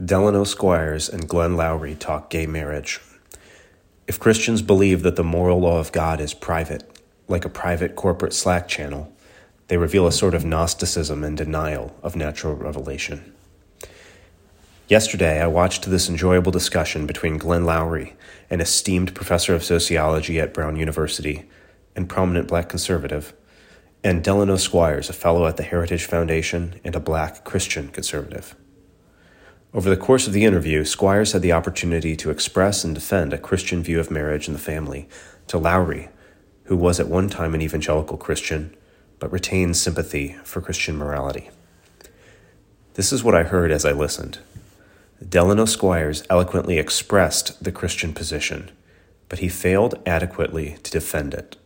Delano Squires and Glenn Loury talk gay marriage. If Christians believe that the moral law of God is private, like a private corporate Slack channel, they reveal a sort of Gnosticism and denial of natural revelation. Yesterday, I watched this enjoyable discussion between Glenn Loury, an esteemed professor of sociology at Brown University and prominent black conservative, and Delano Squires, a fellow at the Heritage Foundation and a black Christian conservative. Over the course of the interview, Squires had the opportunity to express and defend a Christian view of marriage and the family to Loury, who was at one time an evangelical Christian, but retained sympathy for Christian morality. This is what I heard as I listened. Delano Squires eloquently expressed the Christian position, but he failed adequately to defend it.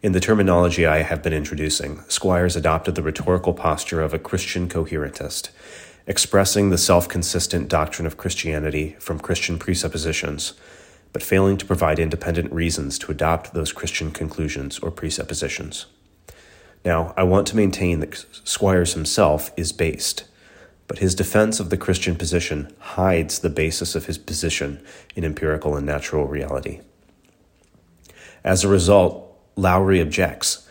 In the terminology I have been introducing, Squires adopted the rhetorical posture of a Christian coherentist expressing the self consistent doctrine of Christianity from Christian presuppositions, but failing to provide independent reasons to adopt those Christian conclusions or presuppositions. Now, I want to maintain that Squires himself is based, but his defense of the Christian position hides the basis of his position in empirical and natural reality. As a result, Loury objects,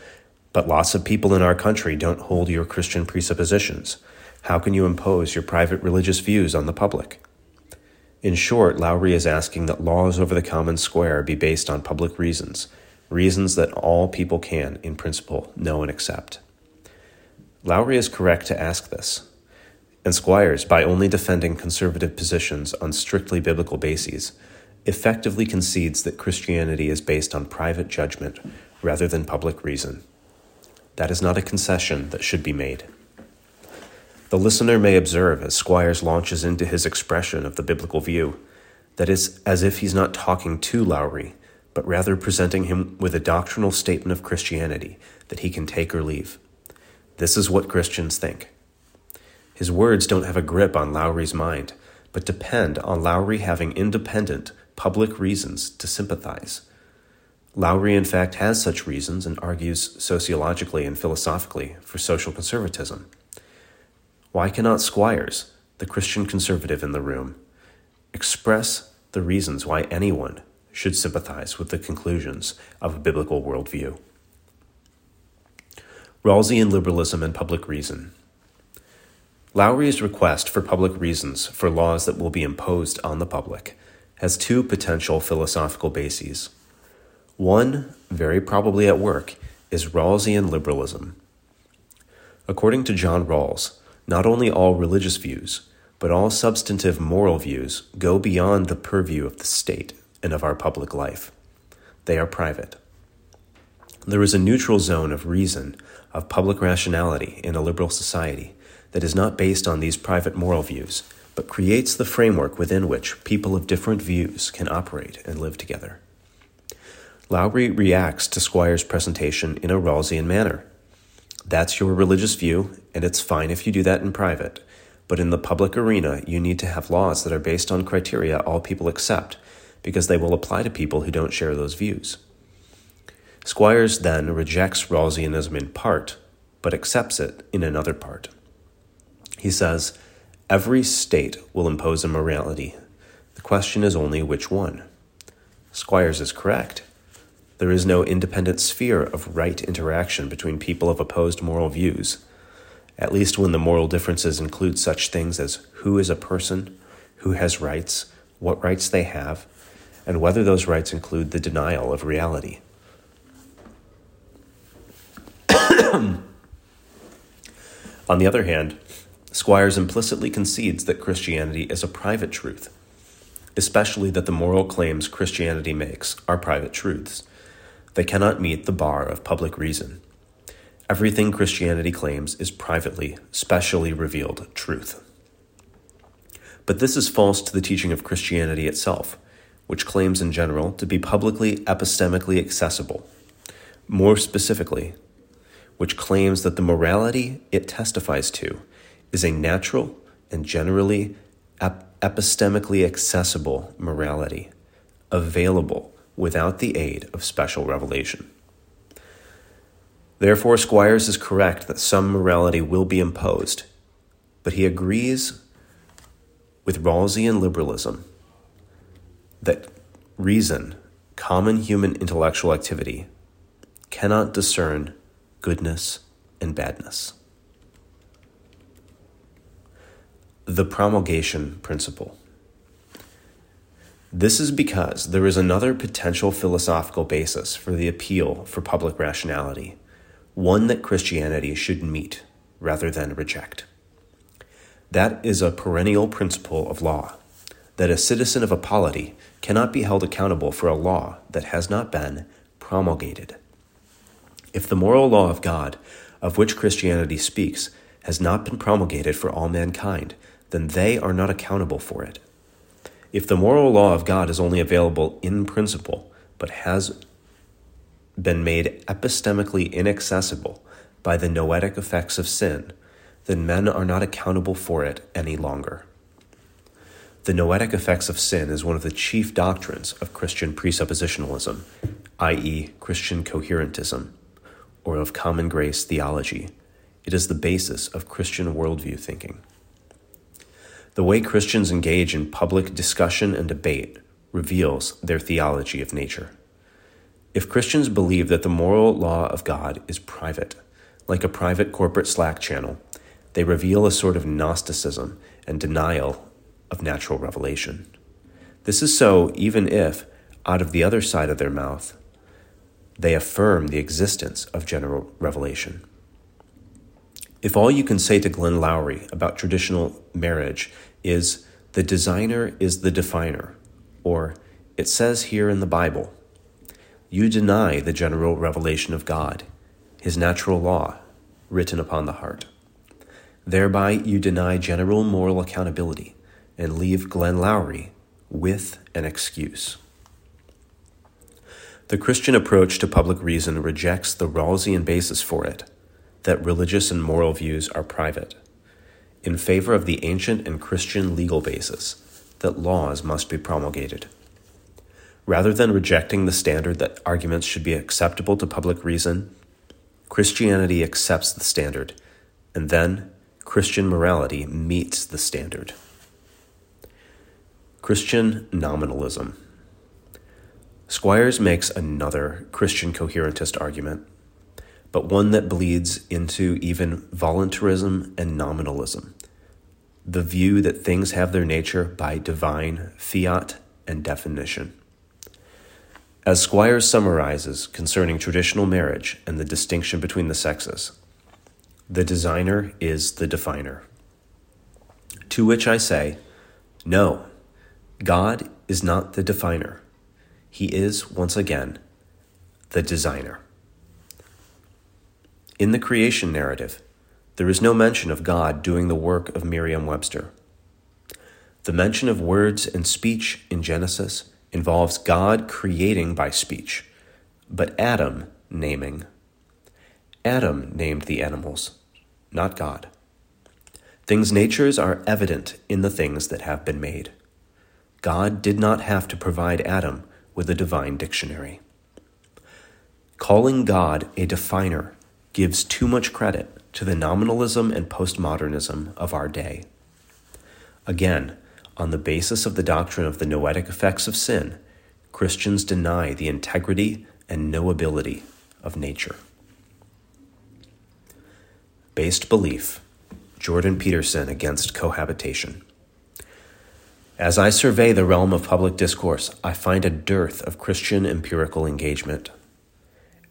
but lots of people in our country don't hold your Christian presuppositions. How can you impose your private religious views on the public? In short, Loury is asking that laws over the common square be based on public reasons, reasons that all people can, in principle, know and accept. Loury is correct to ask this. And Squires, by only defending conservative positions on strictly biblical bases, effectively concedes that Christianity is based on private judgment rather than public reason. That is not a concession that should be made. The listener may observe as Squires launches into his expression of the biblical view that it's as if he's not talking to Loury, but rather presenting him with a doctrinal statement of Christianity that he can take or leave. This is what Christians think. His words don't have a grip on Loury's mind, but depend on Loury having independent, public reasons to sympathize. Loury, in fact, has such reasons and argues sociologically and philosophically for social conservatism. Why cannot Squires, the Christian conservative in the room, express the reasons why anyone should sympathize with the conclusions of a biblical worldview? Rawlsian liberalism and public reason. Loury's request for public reasons for laws that will be imposed on the public has two potential philosophical bases. One, very probably at work, is Rawlsian liberalism. According to John Rawls, not only all religious views, but all substantive moral views go beyond the purview of the state and of our public life. They are private. There is a neutral zone of reason, of public rationality in a liberal society that is not based on these private moral views, but creates the framework within which people of different views can operate and live together. Loury reacts to Squires' presentation in a Rawlsian manner. That's your religious view, and it's fine if you do that in private. But in the public arena, you need to have laws that are based on criteria all people accept, because they will apply to people who don't share those views. Squires then rejects Rawlsianism in part, but accepts it in another part. He says, Every state will impose a morality. The question is only which one. Squires is correct. There is no independent sphere of right interaction between people of opposed moral views, at least when the moral differences include such things as who is a person, who has rights, what rights they have, and whether those rights include the denial of reality. On the other hand, Squires implicitly concedes that Christianity is a private truth, especially that the moral claims Christianity makes are private truths they cannot meet the bar of public reason. Everything Christianity claims is privately, specially revealed truth. But this is false to the teaching of Christianity itself, which claims in general to be publicly epistemically accessible. More specifically, which claims that the morality it testifies to is a natural and generally ep- epistemically accessible morality, available without the aid of special revelation. Therefore, Squires is correct that some morality will be imposed, but he agrees with Rawlsian liberalism that reason, common human intellectual activity, cannot discern goodness and badness. The promulgation principle. This is because there is another potential philosophical basis for the appeal for public rationality, one that Christianity should meet rather than reject. That is a perennial principle of law that a citizen of a polity cannot be held accountable for a law that has not been promulgated. If the moral law of God, of which Christianity speaks, has not been promulgated for all mankind, then they are not accountable for it. If the moral law of God is only available in principle, but has been made epistemically inaccessible by the noetic effects of sin, then men are not accountable for it any longer. The noetic effects of sin is one of the chief doctrines of Christian presuppositionalism, i.e., Christian coherentism, or of common grace theology. It is the basis of Christian worldview thinking. The way Christians engage in public discussion and debate reveals their theology of nature. If Christians believe that the moral law of God is private, like a private corporate Slack channel, they reveal a sort of Gnosticism and denial of natural revelation. This is so even if, out of the other side of their mouth, they affirm the existence of general revelation. If all you can say to Glenn Loury about traditional marriage is, the designer is the definer, or it says here in the Bible, you deny the general revelation of God, his natural law, written upon the heart. Thereby, you deny general moral accountability and leave Glenn Loury with an excuse. The Christian approach to public reason rejects the Rawlsian basis for it, that religious and moral views are private, in favor of the ancient and Christian legal basis that laws must be promulgated. Rather than rejecting the standard that arguments should be acceptable to public reason, Christianity accepts the standard, and then Christian morality meets the standard. Christian nominalism. Squires makes another Christian coherentist argument, but one that bleeds into even voluntarism and nominalism the view that things have their nature by divine fiat and definition. As Squires summarizes concerning traditional marriage and the distinction between the sexes, the designer is the definer. To which I say, no, God is not the definer. He is, once again, the designer. In the creation narrative, there is no mention of God doing the work of Merriam Webster. The mention of words and speech in Genesis involves God creating by speech, but Adam naming. Adam named the animals, not God. Things' natures are evident in the things that have been made. God did not have to provide Adam with a divine dictionary. Calling God a definer gives too much credit to the nominalism and postmodernism of our day. Again, on the basis of the doctrine of the noetic effects of sin, Christians deny the integrity and knowability of nature. Based belief Jordan Peterson against cohabitation. As I survey the realm of public discourse, I find a dearth of Christian empirical engagement.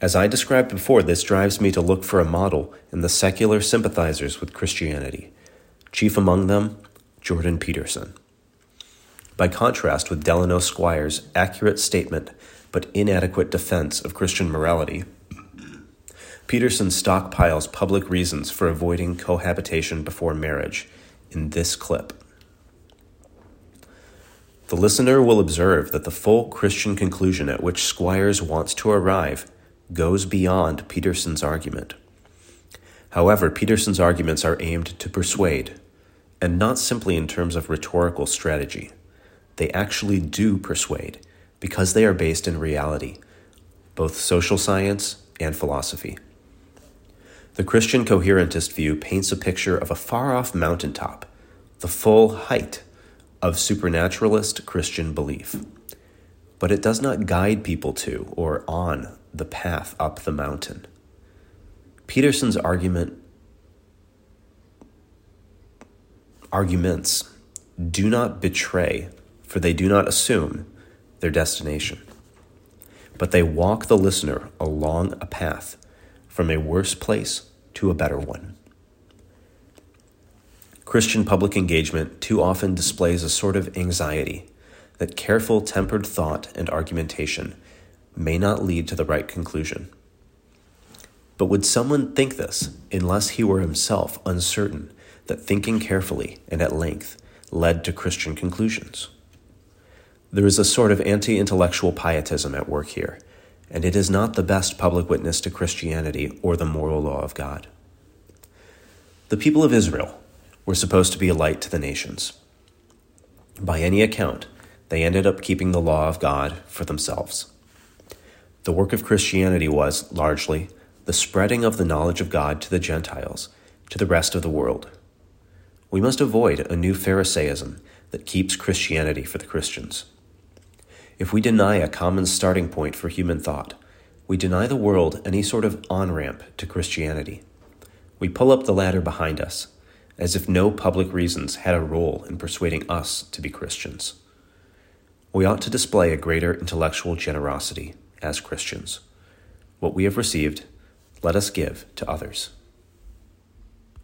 As I described before, this drives me to look for a model in the secular sympathizers with Christianity, chief among them, Jordan Peterson. By contrast with Delano Squires' accurate statement but inadequate defense of Christian morality, Peterson stockpiles public reasons for avoiding cohabitation before marriage in this clip. The listener will observe that the full Christian conclusion at which Squires wants to arrive goes beyond Peterson's argument. However, Peterson's arguments are aimed to persuade, and not simply in terms of rhetorical strategy. They actually do persuade because they are based in reality, both social science and philosophy. The Christian coherentist view paints a picture of a far off mountaintop, the full height of supernaturalist Christian belief, but it does not guide people to or on the path up the mountain. Peterson's argument arguments do not betray, for they do not assume their destination, but they walk the listener along a path from a worse place to a better one. Christian public engagement too often displays a sort of anxiety that careful, tempered thought and argumentation may not lead to the right conclusion. But would someone think this unless he were himself uncertain that thinking carefully and at length led to Christian conclusions? There is a sort of anti intellectual pietism at work here, and it is not the best public witness to Christianity or the moral law of God. The people of Israel were supposed to be a light to the nations. By any account, they ended up keeping the law of God for themselves. The work of Christianity was, largely, the spreading of the knowledge of God to the Gentiles, to the rest of the world. We must avoid a new Pharisaism that keeps Christianity for the Christians. If we deny a common starting point for human thought, we deny the world any sort of on ramp to Christianity. We pull up the ladder behind us, as if no public reasons had a role in persuading us to be Christians. We ought to display a greater intellectual generosity as Christians. What we have received, let us give to others.